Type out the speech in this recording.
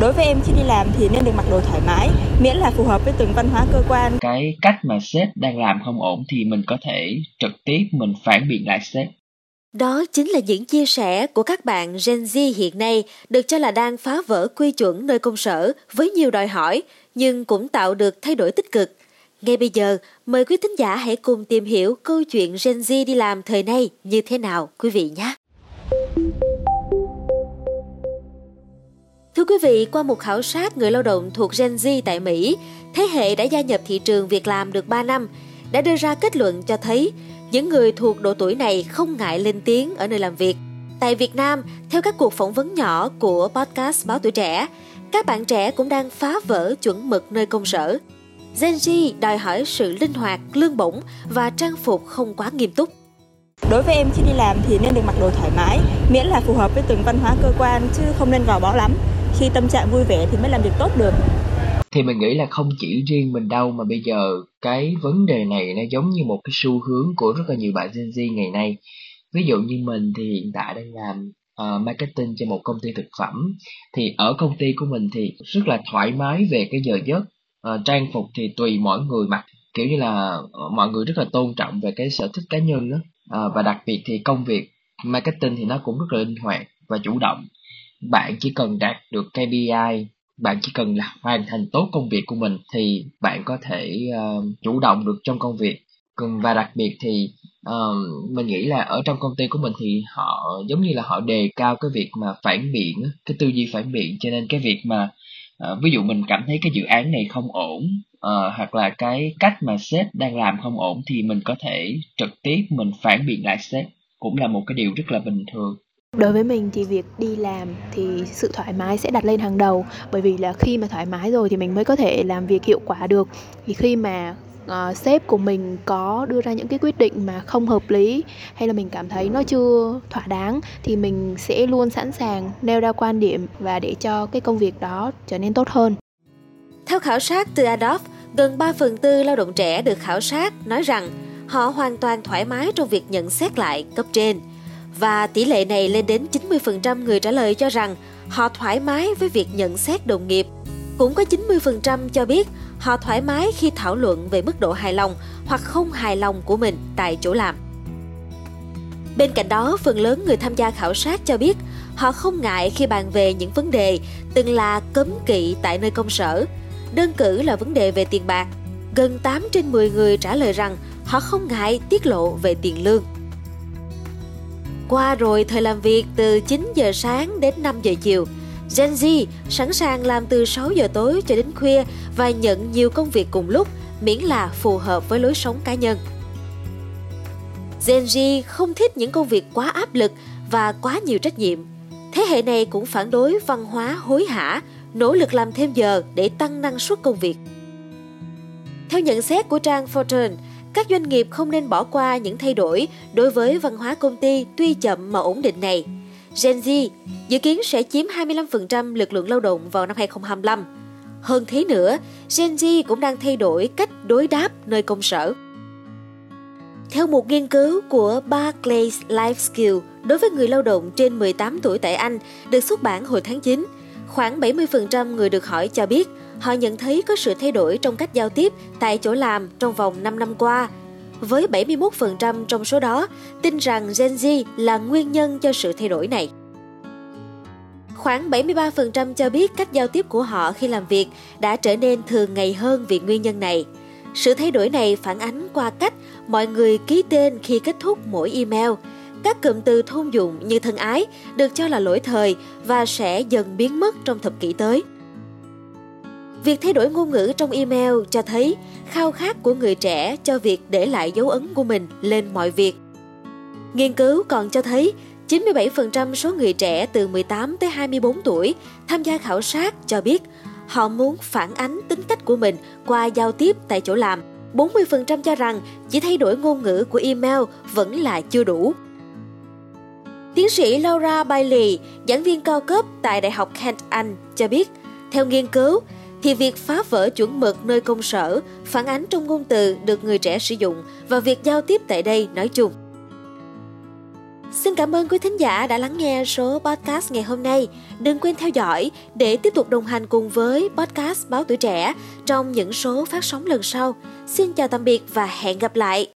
Đối với em khi đi làm thì nên được mặc đồ thoải mái, miễn là phù hợp với từng văn hóa cơ quan. Cái cách mà sếp đang làm không ổn thì mình có thể trực tiếp mình phản biện lại sếp. Đó chính là những chia sẻ của các bạn Gen Z hiện nay được cho là đang phá vỡ quy chuẩn nơi công sở với nhiều đòi hỏi nhưng cũng tạo được thay đổi tích cực. Ngay bây giờ, mời quý thính giả hãy cùng tìm hiểu câu chuyện Gen Z đi làm thời nay như thế nào quý vị nhé. Thưa quý vị, qua một khảo sát người lao động thuộc Gen Z tại Mỹ, thế hệ đã gia nhập thị trường việc làm được 3 năm, đã đưa ra kết luận cho thấy những người thuộc độ tuổi này không ngại lên tiếng ở nơi làm việc. Tại Việt Nam, theo các cuộc phỏng vấn nhỏ của podcast Báo Tuổi Trẻ, các bạn trẻ cũng đang phá vỡ chuẩn mực nơi công sở. Gen Z đòi hỏi sự linh hoạt, lương bổng và trang phục không quá nghiêm túc. Đối với em khi đi làm thì nên được mặc đồ thoải mái, miễn là phù hợp với từng văn hóa cơ quan chứ không nên gò bó lắm. Khi tâm trạng vui vẻ thì mới làm việc tốt được. Thì mình nghĩ là không chỉ riêng mình đâu mà bây giờ cái vấn đề này nó giống như một cái xu hướng của rất là nhiều bạn Gen Z ngày nay. Ví dụ như mình thì hiện tại đang làm uh, marketing cho một công ty thực phẩm thì ở công ty của mình thì rất là thoải mái về cái giờ giấc uh, trang phục thì tùy mỗi người mặc kiểu như là uh, mọi người rất là tôn trọng về cái sở thích cá nhân đó uh, và đặc biệt thì công việc marketing thì nó cũng rất là linh hoạt và chủ động bạn chỉ cần đạt được KPI bạn chỉ cần là hoàn thành tốt công việc của mình thì bạn có thể uh, chủ động được trong công việc. Và đặc biệt thì uh, mình nghĩ là ở trong công ty của mình thì họ giống như là họ đề cao cái việc mà phản biện cái tư duy phản biện. Cho nên cái việc mà uh, ví dụ mình cảm thấy cái dự án này không ổn uh, hoặc là cái cách mà sếp đang làm không ổn thì mình có thể trực tiếp mình phản biện lại sếp cũng là một cái điều rất là bình thường đối với mình thì việc đi làm thì sự thoải mái sẽ đặt lên hàng đầu bởi vì là khi mà thoải mái rồi thì mình mới có thể làm việc hiệu quả được thì khi mà uh, sếp của mình có đưa ra những cái quyết định mà không hợp lý hay là mình cảm thấy nó chưa thỏa đáng thì mình sẽ luôn sẵn sàng nêu ra quan điểm và để cho cái công việc đó trở nên tốt hơn. Theo khảo sát từ Adobe, gần 3 phần tư lao động trẻ được khảo sát nói rằng họ hoàn toàn thoải mái trong việc nhận xét lại cấp trên. Và tỷ lệ này lên đến 90% người trả lời cho rằng họ thoải mái với việc nhận xét đồng nghiệp. Cũng có 90% cho biết họ thoải mái khi thảo luận về mức độ hài lòng hoặc không hài lòng của mình tại chỗ làm. Bên cạnh đó, phần lớn người tham gia khảo sát cho biết họ không ngại khi bàn về những vấn đề từng là cấm kỵ tại nơi công sở. Đơn cử là vấn đề về tiền bạc. Gần 8 trên 10 người trả lời rằng họ không ngại tiết lộ về tiền lương. Qua rồi thời làm việc từ 9 giờ sáng đến 5 giờ chiều, Gen Z sẵn sàng làm từ 6 giờ tối cho đến khuya và nhận nhiều công việc cùng lúc miễn là phù hợp với lối sống cá nhân. Gen Z không thích những công việc quá áp lực và quá nhiều trách nhiệm. Thế hệ này cũng phản đối văn hóa hối hả, nỗ lực làm thêm giờ để tăng năng suất công việc. Theo nhận xét của trang Fortune, các doanh nghiệp không nên bỏ qua những thay đổi đối với văn hóa công ty tuy chậm mà ổn định này. Gen Z dự kiến sẽ chiếm 25% lực lượng lao động vào năm 2025. Hơn thế nữa, Gen Z cũng đang thay đổi cách đối đáp nơi công sở. Theo một nghiên cứu của Barclays Life Skill đối với người lao động trên 18 tuổi tại Anh được xuất bản hồi tháng 9, khoảng 70% người được hỏi cho biết, họ nhận thấy có sự thay đổi trong cách giao tiếp tại chỗ làm trong vòng 5 năm qua. Với 71% trong số đó, tin rằng Gen Z là nguyên nhân cho sự thay đổi này. Khoảng 73% cho biết cách giao tiếp của họ khi làm việc đã trở nên thường ngày hơn vì nguyên nhân này. Sự thay đổi này phản ánh qua cách mọi người ký tên khi kết thúc mỗi email. Các cụm từ thông dụng như thân ái được cho là lỗi thời và sẽ dần biến mất trong thập kỷ tới. Việc thay đổi ngôn ngữ trong email cho thấy khao khát của người trẻ cho việc để lại dấu ấn của mình lên mọi việc. Nghiên cứu còn cho thấy 97% số người trẻ từ 18 tới 24 tuổi tham gia khảo sát cho biết họ muốn phản ánh tính cách của mình qua giao tiếp tại chỗ làm. 40% cho rằng chỉ thay đổi ngôn ngữ của email vẫn là chưa đủ. Tiến sĩ Laura Bailey, giảng viên cao cấp tại Đại học Kent Anh cho biết, theo nghiên cứu, thì việc phá vỡ chuẩn mực nơi công sở phản ánh trong ngôn từ được người trẻ sử dụng và việc giao tiếp tại đây nói chung. Xin cảm ơn quý thính giả đã lắng nghe số podcast ngày hôm nay. Đừng quên theo dõi để tiếp tục đồng hành cùng với podcast Báo Tuổi Trẻ trong những số phát sóng lần sau. Xin chào tạm biệt và hẹn gặp lại.